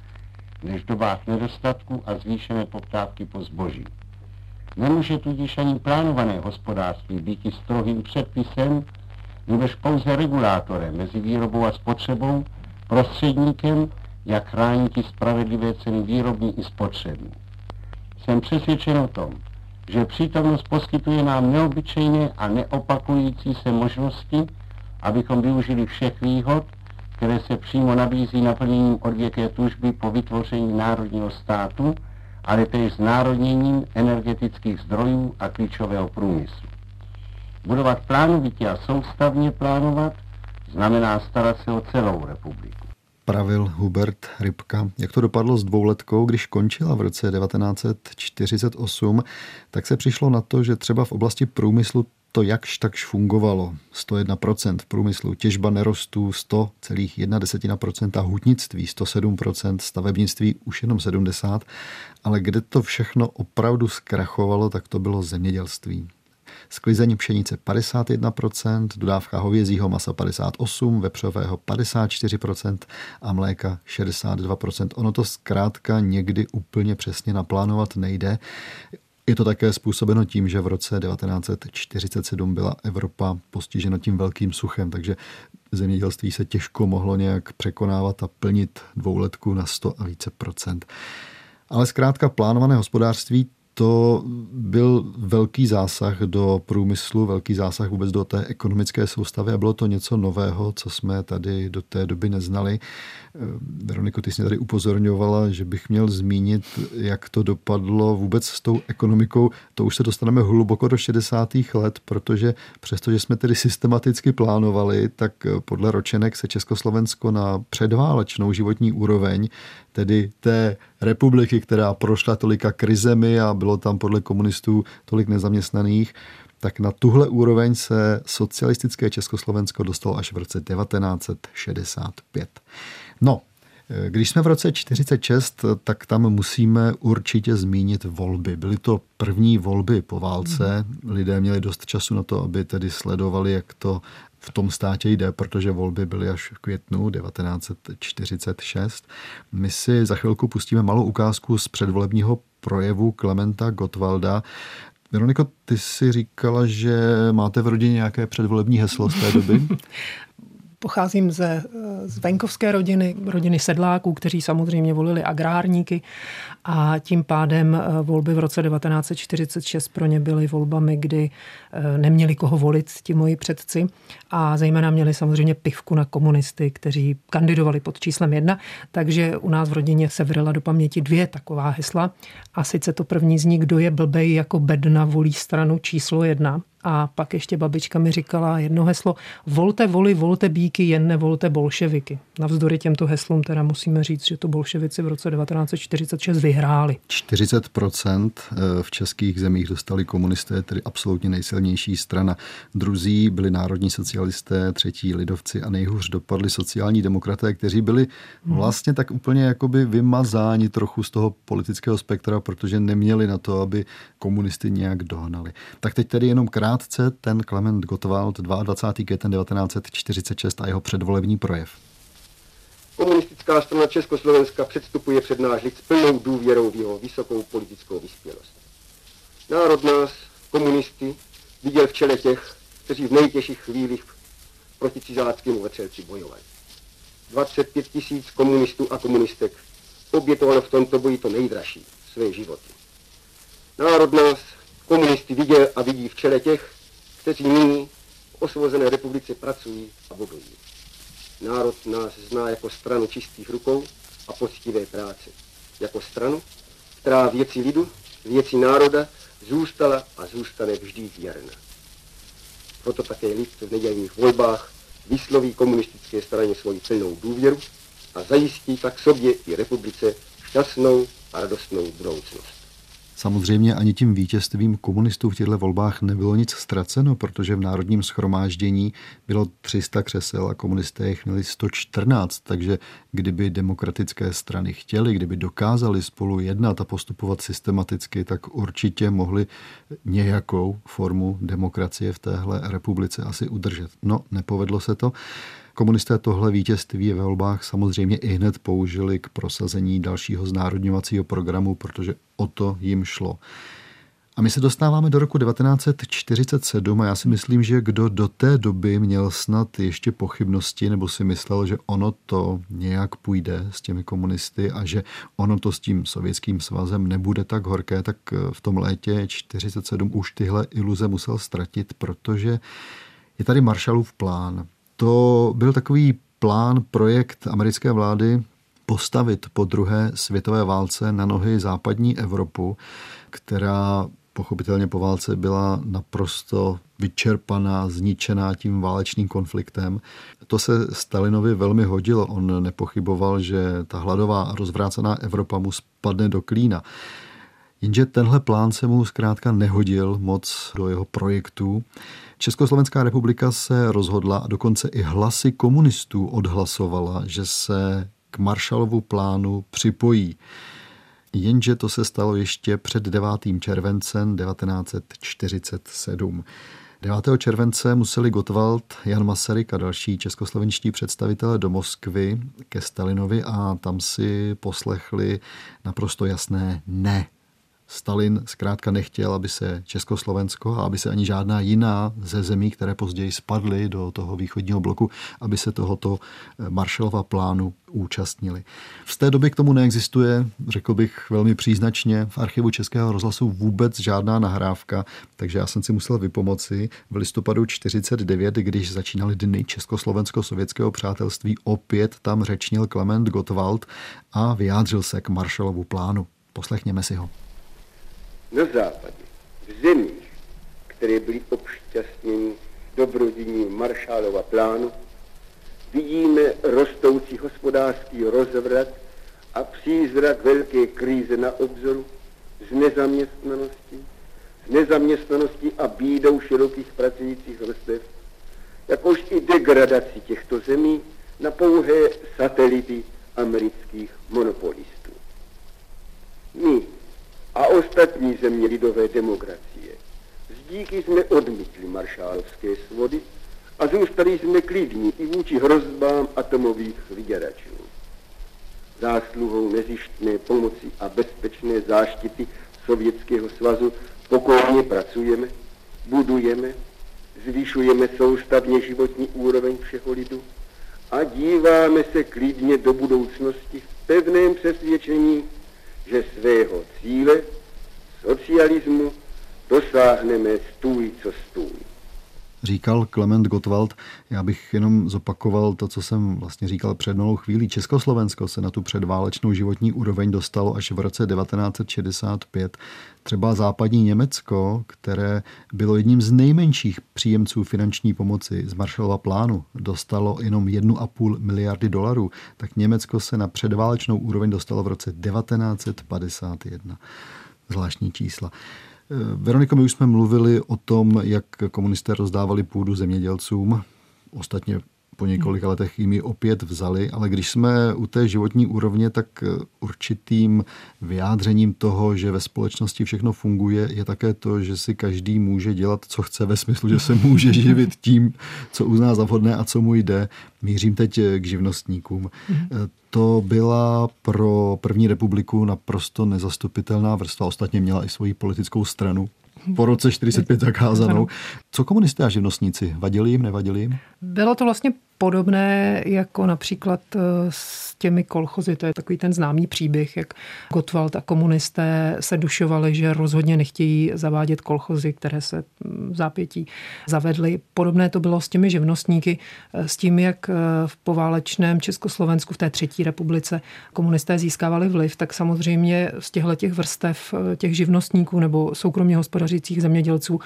než v dobách nedostatku a zvýšené poptávky po zboží. Nemůže tudíž ani plánované hospodářství být strohým předpisem, nebož pouze regulátorem mezi výrobou a spotřebou, prostředníkem, jak chránit spravedlivé ceny výrobní i spotřební. Jsem přesvědčen o tom, že přítomnost poskytuje nám neobyčejné a neopakující se možnosti, abychom využili všech výhod, které se přímo nabízí naplněním odvěké tužby po vytvoření národního státu, ale též znárodněním energetických zdrojů a klíčového průmyslu. Budovat plánovitě a soustavně plánovat znamená starat se o celou republiku. Pravil Hubert Rybka. Jak to dopadlo s dvouletkou, když končila v roce 1948, tak se přišlo na to, že třeba v oblasti průmyslu to jakž takž fungovalo. 101% v průmyslu, těžba nerostů 100,1%, hutnictví 107%, stavebnictví už jenom 70%, ale kde to všechno opravdu zkrachovalo, tak to bylo zemědělství. Sklizení pšenice 51%, dodávka hovězího masa 58%, vepřového 54% a mléka 62%. Ono to zkrátka někdy úplně přesně naplánovat nejde. Je to také způsobeno tím, že v roce 1947 byla Evropa postižena tím velkým suchem, takže zemědělství se těžko mohlo nějak překonávat a plnit dvouletku na 100 a více procent. Ale zkrátka plánované hospodářství to byl velký zásah do průmyslu, velký zásah vůbec do té ekonomické soustavy a bylo to něco nového, co jsme tady do té doby neznali. Veroniko, ty jsi tady upozorňovala, že bych měl zmínit, jak to dopadlo vůbec s tou ekonomikou. To už se dostaneme hluboko do 60. let, protože přestože jsme tedy systematicky plánovali, tak podle ročenek se Československo na předválečnou životní úroveň, tedy té republiky, která prošla tolika krizemi a bylo tam podle komunistů tolik nezaměstnaných, tak na tuhle úroveň se socialistické Československo dostalo až v roce 1965. No, když jsme v roce 46, tak tam musíme určitě zmínit volby. Byly to první volby po válce. Lidé měli dost času na to, aby tedy sledovali, jak to v tom státě jde, protože volby byly až v květnu 1946. My si za chvilku pustíme malou ukázku z předvolebního projevu Klementa Gottwalda. Veroniko, ty si říkala, že máte v rodině nějaké předvolební heslo z té doby? Pocházím ze, z venkovské rodiny, rodiny sedláků, kteří samozřejmě volili agrárníky a tím pádem eh, volby v roce 1946 pro ně byly volbami, kdy eh, neměli koho volit ti moji předci a zejména měli samozřejmě pivku na komunisty, kteří kandidovali pod číslem jedna, takže u nás v rodině se vryla do paměti dvě taková hesla a sice to první zní, kdo je blbej jako bedna volí stranu číslo jedna a pak ještě babička mi říkala jedno heslo, volte voli, volte bíky, jen nevolte bolševiky. Navzdory těmto heslům teda musíme říct, že to bolševici v roce 1946 vyhráli. 40% eh, v českých zemích dostali komunisté, tedy absolutně nejsilnější strana. Druzí byli národní socialisté, třetí lidovci a nejhůř dopadli sociální demokraté, kteří byli hmm. vlastně tak úplně jakoby vymazáni trochu z toho politického spektra, protože neměli na to, aby komunisty nějak dohnali. Tak teď tedy jenom krátce ten Klement Gottwald 22. květen 1946 a jeho předvolební projev. Komunistická strana Československa předstupuje před náš lid s plnou důvěrou v jeho vysokou politickou vyspělost. Národ nás, komunisty, viděl v čele těch, kteří v nejtěžších chvílích proti cizáckému vetřelci bojovali. 25 tisíc komunistů a komunistek obětovalo v tomto boji to nejdražší, své životy. Národ nás, komunisty, viděl a vidí v čele těch, kteří nyní v osvobozené republice pracují a bojují. Národ nás zná jako stranu čistých rukou a poctivé práce. Jako stranu, která věci lidu, věci národa zůstala a zůstane vždy věrna. Proto také lid v nedělních volbách vysloví komunistické straně svoji plnou důvěru a zajistí tak sobě i republice šťastnou a radostnou budoucnost. Samozřejmě ani tím vítězstvím komunistů v těchto volbách nebylo nic ztraceno, protože v Národním schromáždění bylo 300 křesel a komunisté jich měli 114, takže kdyby demokratické strany chtěli, kdyby dokázali spolu jednat a postupovat systematicky, tak určitě mohli nějakou formu demokracie v téhle republice asi udržet. No, nepovedlo se to. Komunisté tohle vítězství ve volbách samozřejmě i hned použili k prosazení dalšího znárodňovacího programu, protože o to jim šlo. A my se dostáváme do roku 1947 a já si myslím, že kdo do té doby měl snad ještě pochybnosti nebo si myslel, že ono to nějak půjde s těmi komunisty a že ono to s tím sovětským svazem nebude tak horké, tak v tom létě 47 už tyhle iluze musel ztratit, protože je tady Marshallův plán to byl takový plán, projekt americké vlády postavit po druhé světové válce na nohy západní Evropu, která pochopitelně po válce byla naprosto vyčerpaná, zničená tím válečným konfliktem. To se Stalinovi velmi hodilo. On nepochyboval, že ta hladová a rozvrácená Evropa mu spadne do klína. Jenže tenhle plán se mu zkrátka nehodil moc do jeho projektu. Československá republika se rozhodla a dokonce i hlasy komunistů odhlasovala, že se k Marshallovu plánu připojí. Jenže to se stalo ještě před 9. červencem 1947. 9. července museli Gottwald, Jan Masaryk a další českoslovenští představitelé do Moskvy ke Stalinovi a tam si poslechli naprosto jasné ne Stalin zkrátka nechtěl, aby se Československo a aby se ani žádná jiná ze zemí, které později spadly do toho východního bloku, aby se tohoto eh, Marshallova plánu účastnili. Z té doby k tomu neexistuje, řekl bych velmi příznačně, v archivu Českého rozhlasu vůbec žádná nahrávka, takže já jsem si musel vypomoci. V listopadu 49, když začínaly dny Československo-sovětského přátelství, opět tam řečnil Klement Gottwald a vyjádřil se k Marshallovu plánu. Poslechněme si ho na západě, v zemích, které byly obšťastněny dobrodiním Maršálova plánu, vidíme rostoucí hospodářský rozvrat a přízrak velké krize na obzoru z nezaměstnanosti, z nezaměstnanosti a bídou širokých pracujících vrstev, jakož i degradaci těchto zemí na pouhé satelity amerických monopolistů. My, a ostatní země lidové demokracie. Zdíky jsme odmítli maršálovské svody a zůstali jsme klidní i vůči hrozbám atomových vyděračů. Zásluhou nezištné pomoci a bezpečné záštity Sovětského svazu pokojně pracujeme, budujeme, zvyšujeme soustavně životní úroveň všeho lidu a díváme se klidně do budoucnosti v pevném přesvědčení, že svého cíle, socialismu, dosáhneme stůj co stůj. Říkal Klement Gottwald, já bych jenom zopakoval to, co jsem vlastně říkal před novou chvílí. Československo se na tu předválečnou životní úroveň dostalo až v roce 1965. Třeba západní Německo, které bylo jedním z nejmenších příjemců finanční pomoci z Marshallova plánu, dostalo jenom 1,5 miliardy dolarů, tak Německo se na předválečnou úroveň dostalo v roce 1951. Zvláštní čísla. Veroniko, my už jsme mluvili o tom, jak komunisté rozdávali půdu zemědělcům. Ostatně po několika letech jim ji opět vzali, ale když jsme u té životní úrovně, tak určitým vyjádřením toho, že ve společnosti všechno funguje, je také to, že si každý může dělat, co chce, ve smyslu, že se může živit tím, co uzná za vhodné a co mu jde. Mířím teď k živnostníkům. Mm-hmm. To byla pro první republiku naprosto nezastupitelná vrstva. Ostatně měla i svoji politickou stranu, po roce 45 zakázanou. Co komunisté a živnostníci? Vadili jim, nevadili jim? Bylo to vlastně podobné jako například eh, s těmi kolchozy. To je takový ten známý příběh, jak Gottwald a komunisté se dušovali, že rozhodně nechtějí zavádět kolchozy, které se v zápětí zavedly. Podobné to bylo s těmi živnostníky, eh, s tím, jak eh, v poválečném Československu v té třetí republice komunisté získávali vliv, tak samozřejmě z těchto těch vrstev těch živnostníků nebo soukromně hospodařících zemědělců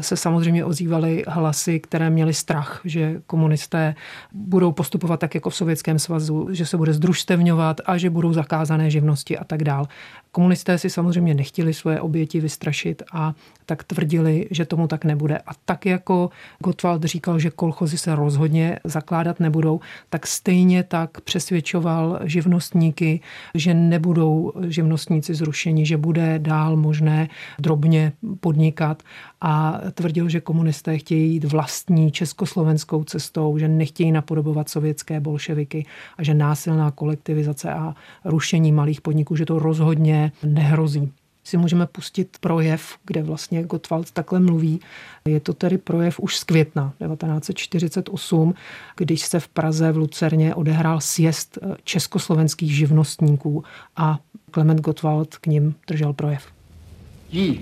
se samozřejmě ozývaly hlasy, které měly strach, že komunisté budou postupovat tak jako v Sovětském svazu, že se bude združstevňovat a že budou zakázané živnosti a tak dál. Komunisté si samozřejmě nechtěli svoje oběti vystrašit a tak tvrdili, že tomu tak nebude. A tak jako Gottwald říkal, že kolchozy se rozhodně zakládat nebudou, tak stejně tak přesvědčoval živnostníky, že nebudou živnostníci zrušeni, že bude dál možné drobně podnikat a tvrdil, že komunisté chtějí jít vlastní československou cestou, že nechtějí napodobovat sovětské bolševiky a že násilná kolektivizace a rušení malých podniků, že to rozhodně nehrozí si můžeme pustit projev, kde vlastně Gottwald takhle mluví. Je to tedy projev už z května 1948, když se v Praze v Lucerně odehrál sjezd československých živnostníků a Klement Gottwald k ním držel projev. Ti,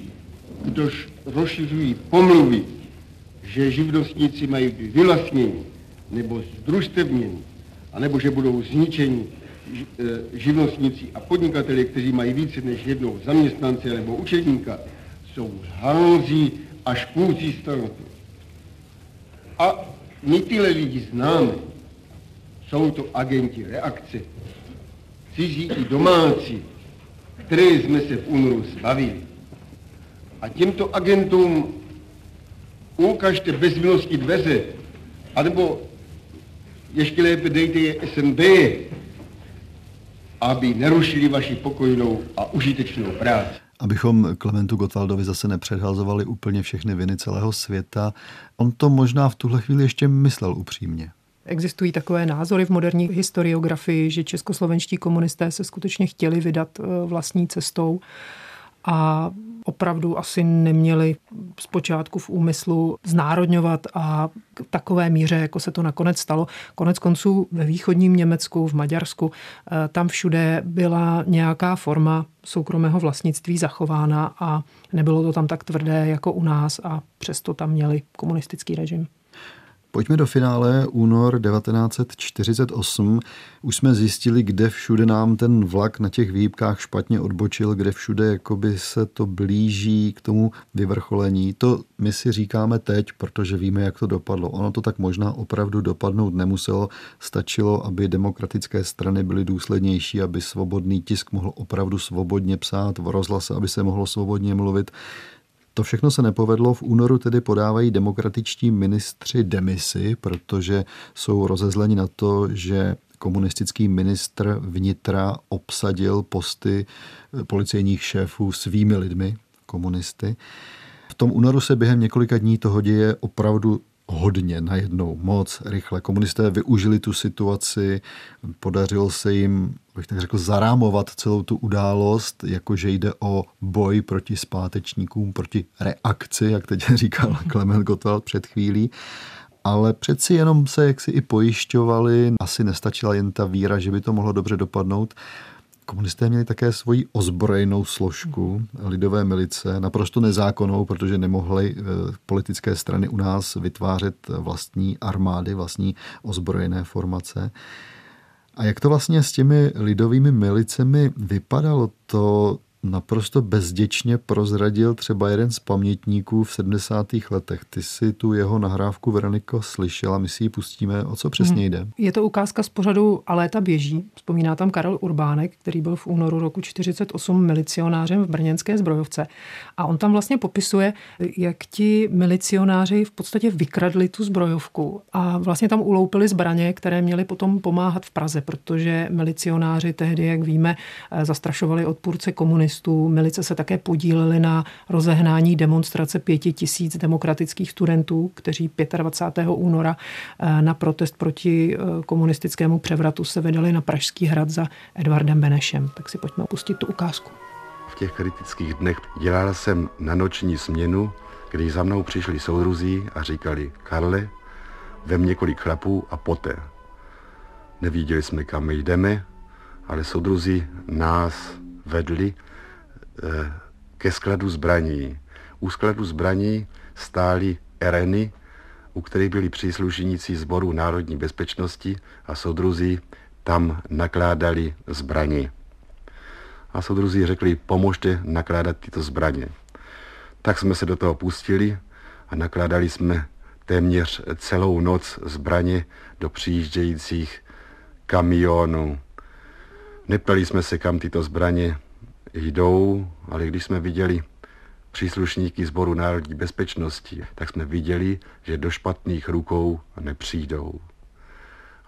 kdož rozšiřují pomluvy, že živnostníci mají být vylasněni nebo združstevněni, anebo že budou zničeni e, živnostníci a podnikateli, kteří mají více než jednou zaměstnance nebo učedníka, jsou hanzí a škůzí staroty. A my tyhle lidi známe. Jsou to agenti reakce, cizí i domácí, které jsme se v únoru zbavili. A těmto agentům ukažte bez milosti dveře, anebo ještě lépe dejte je SNB, aby nerušili vaši pokojnou a užitečnou práci. Abychom Klementu Gotwaldovi zase nepředhazovali úplně všechny viny celého světa, on to možná v tuhle chvíli ještě myslel upřímně. Existují takové názory v moderní historiografii, že českoslovenští komunisté se skutečně chtěli vydat eh, vlastní cestou a opravdu asi neměli zpočátku v úmyslu znárodňovat a k takové míře, jako se to nakonec stalo. Konec konců ve východním Německu, v Maďarsku, eh, tam všude byla nějaká forma soukromého vlastnictví zachována a nebylo to tam tak tvrdé jako u nás a přesto tam měli komunistický režim. Pojďme do finále. Únor 1948. Už jsme zjistili, kde všude nám ten vlak na těch výjibkách špatně odbočil, kde všude jakoby se to blíží k tomu vyvrcholení. To my si říkáme teď, protože víme, jak to dopadlo. Ono to tak možná opravdu dopadnout nemuselo. Stačilo, aby demokratické strany byly důslednější, aby svobodný tisk mohl opravdu svobodně psát v rozhlase, aby se mohlo svobodně mluvit. To všechno se nepovedlo. V únoru tedy podávají demokratičtí ministři demisi, protože jsou rozezleni na to, že komunistický ministr vnitra obsadil posty policejních šéfů svými lidmi, komunisty. V tom únoru se během několika dní toho děje opravdu hodně najednou, moc rychle. Komunisté využili tu situaci, podařilo se jim, bych tak řekl, zarámovat celou tu událost, jakože jde o boj proti zpátečníkům, proti reakci, jak teď říkal Klement Gottwald před chvílí ale přeci jenom se jaksi i pojišťovali, asi nestačila jen ta víra, že by to mohlo dobře dopadnout. Komunisté měli také svoji ozbrojenou složku lidové milice, naprosto nezákonnou, protože nemohly eh, politické strany u nás vytvářet vlastní armády, vlastní ozbrojené formace. A jak to vlastně s těmi lidovými milicemi vypadalo, to naprosto bezděčně prozradil třeba jeden z pamětníků v 70. letech. Ty si tu jeho nahrávku Veroniko slyšela, my si ji pustíme. O co přesně hmm. jde? Je to ukázka z pořadu A léta běží. Vzpomíná tam Karel Urbánek, který byl v únoru roku 48 milicionářem v brněnské zbrojovce. A on tam vlastně popisuje, jak ti milicionáři v podstatě vykradli tu zbrojovku a vlastně tam uloupili zbraně, které měly potom pomáhat v Praze, protože milicionáři tehdy, jak víme, zastrašovali odpůrce komunistů komunistů. Milice se také podílely na rozehnání demonstrace pěti tisíc demokratických studentů, kteří 25. února eh, na protest proti eh, komunistickému převratu se vydali na Pražský hrad za Edvardem Benešem. Tak si pojďme opustit tu ukázku. V těch kritických dnech dělal jsem na noční směnu, když za mnou přišli soudruzí a říkali, Karle, vem několik chlapů a poté. Neviděli jsme, kam jdeme, ale soudruzí nás vedli ke skladu zbraní. U skladu zbraní stály ereny, u kterých byli příslušníci sboru národní bezpečnosti a soudruzí tam nakládali zbraně. A soudruzí řekli, pomožte nakládat tyto zbraně. Tak jsme se do toho pustili a nakládali jsme téměř celou noc zbraně do přijíždějících kamionů. Neptali jsme se, kam tyto zbraně jdou, ale když jsme viděli příslušníky Sboru národní bezpečnosti, tak jsme viděli, že do špatných rukou nepřijdou.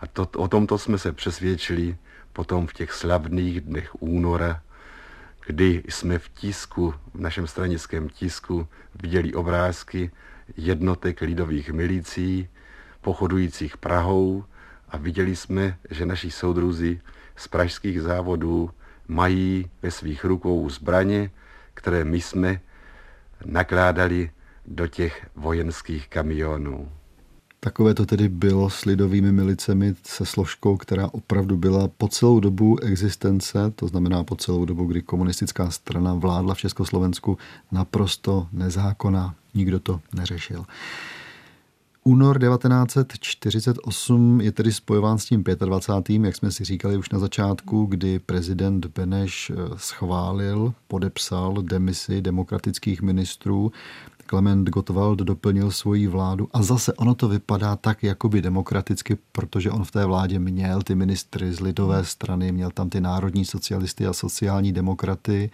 A to, o tomto jsme se přesvědčili potom v těch slavných dnech února, kdy jsme v tisku, v našem stranickém tisku, viděli obrázky jednotek lidových milicí, pochodujících Prahou a viděli jsme, že naši soudruzi z pražských závodů mají ve svých rukou zbraně, které my jsme nakládali do těch vojenských kamionů. Takové to tedy bylo s lidovými milicemi se složkou, která opravdu byla po celou dobu existence, to znamená po celou dobu, kdy komunistická strana vládla v Československu, naprosto nezákonná. Nikdo to neřešil. Únor 1948 je tedy spojován s tím 25., jak jsme si říkali už na začátku, kdy prezident Beneš schválil, podepsal demisi demokratických ministrů Klement Gottwald doplnil svoji vládu a zase ono to vypadá tak jakoby demokraticky, protože on v té vládě měl ty ministry z lidové strany, měl tam ty národní socialisty a sociální demokraty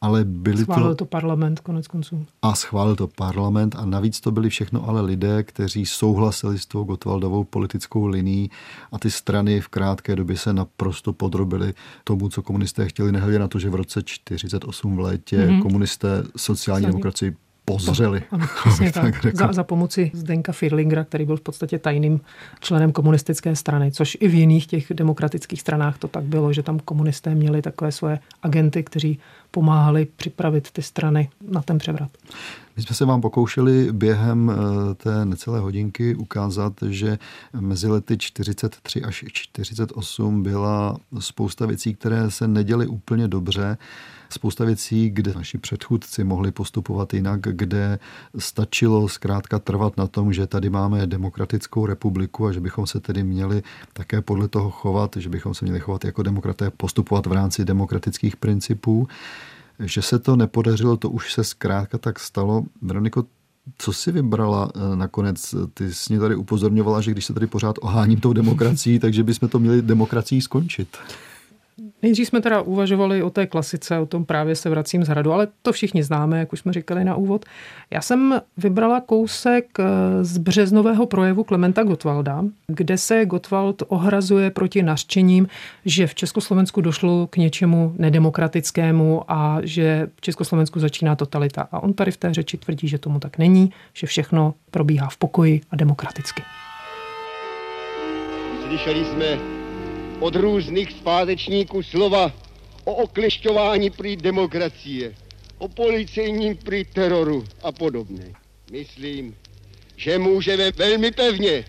ale byli schválil to... to parlament konec konců. A schválil to parlament a navíc to byli všechno ale lidé, kteří souhlasili s tou Gotwaldovou politickou linií a ty strany v krátké době se naprosto podrobily tomu, co komunisté chtěli, nehledě na to, že v roce 48 v létě mm-hmm. komunisté sociální demokracii pozřeli. Ano, přesně tak. tak za, za pomoci Zdenka Firlingera, který byl v podstatě tajným členem komunistické strany, což i v jiných těch demokratických stranách to tak bylo, že tam komunisté měli takové svoje agenty, kteří pomáhali připravit ty strany na ten převrat. My jsme se vám pokoušeli během eh, té necelé hodinky ukázat, že mezi lety 43 až 48 byla spousta věcí, které se neděly úplně dobře spousta věcí, kde naši předchůdci mohli postupovat jinak, kde stačilo zkrátka trvat na tom, že tady máme demokratickou republiku a že bychom se tedy měli také podle toho chovat, že bychom se měli chovat jako demokraté, postupovat v rámci demokratických principů. Že se to nepodařilo, to už se zkrátka tak stalo. Veroniko, co si vybrala eh, nakonec? Ty jsi mě tady upozorňovala, že když se tady pořád oháním tou demokracií, takže bychom to měli demokracií skončit. Nejdřív jsme teda uvažovali o té klasice, o tom právě se vracím z hradu, ale to všichni známe, jak už jsme říkali na úvod. Já jsem vybrala kousek eh, z březnového projevu Klementa Gottwalda, kde se Gottwald ohrazuje proti nařčením, že v Československu došlo k něčemu nedemokratickému a že v Československu začíná totalita. A on tady v té řeči tvrdí, že tomu tak není, že všechno probíhá v pokoji a demokraticky. Slyšeli jsme od různých zpátečníků slova o oklešťování prý demokracie, o policejním prý teroru a podobně. Myslím, že můžeme velmi pevně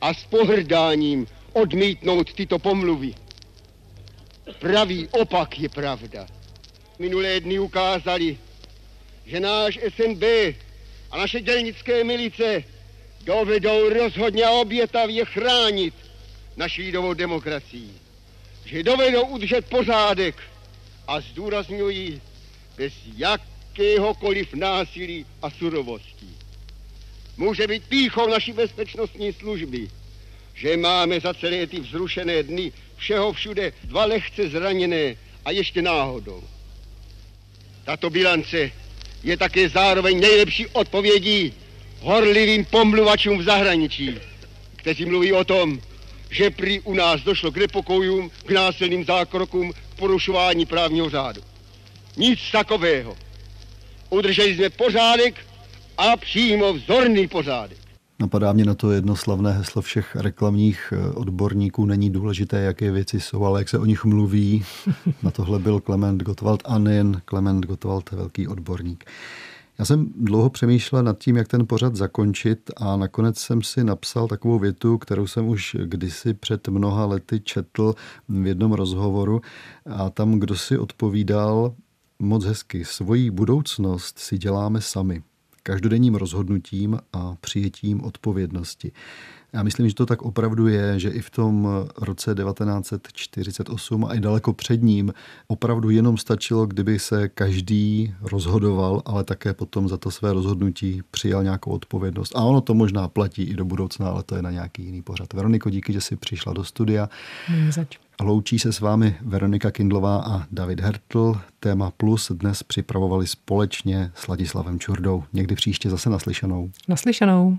a s pohrdáním odmítnout tyto pomluvy. Pravý opak je pravda. Minulé dny ukázali, že náš SNB a naše dělnické milice dovedou rozhodně obětavě chránit naší lidovou demokracii. Že dovedou udržet pořádek a zdůrazňují bez jakéhokoliv násilí a surovosti. Může být píchou naší bezpečnostní služby, že máme za celé ty vzrušené dny všeho všude dva lehce zraněné a ještě náhodou. Tato bilance je také zároveň nejlepší odpovědí horlivým pomluvačům v zahraničí, kteří mluví o tom, že prý u nás došlo k nepokojům, k násilným zákrokům, k porušování právního řádu. Nic takového. Udrželi jsme pořádek a přímo vzorný pořádek. Napadá mě na to jedno slavné heslo všech reklamních eh, odborníků. Není důležité, jaké věci jsou, ale jak se o nich mluví. Na tohle byl Klement Gottwald a nejen Klement Gottwald, velký odborník. Já jsem dlouho přemýšlel nad tím, jak ten pořad zakončit a nakonec jsem si napsal takovou větu, kterou jsem už kdysi před mnoha lety četl v jednom rozhovoru a tam kdo si odpovídal moc hezky, svoji budoucnost si děláme sami každodenním rozhodnutím a přijetím odpovědnosti. Já myslím, že to tak opravdu je, že i v tom roce 1948 a i daleko před ním opravdu jenom stačilo, kdyby se každý rozhodoval, ale také potom za to své rozhodnutí přijal nějakou odpovědnost. A ono to možná platí i do budoucna, ale to je na nějaký jiný pořad. Veroniko, díky, že jsi přišla do studia. Zač. Loučí se s vámi Veronika Kindlová a David Hertl. Téma Plus dnes připravovali společně s Ladislavem Čurdou. Někdy příště zase naslyšenou. Naslyšenou.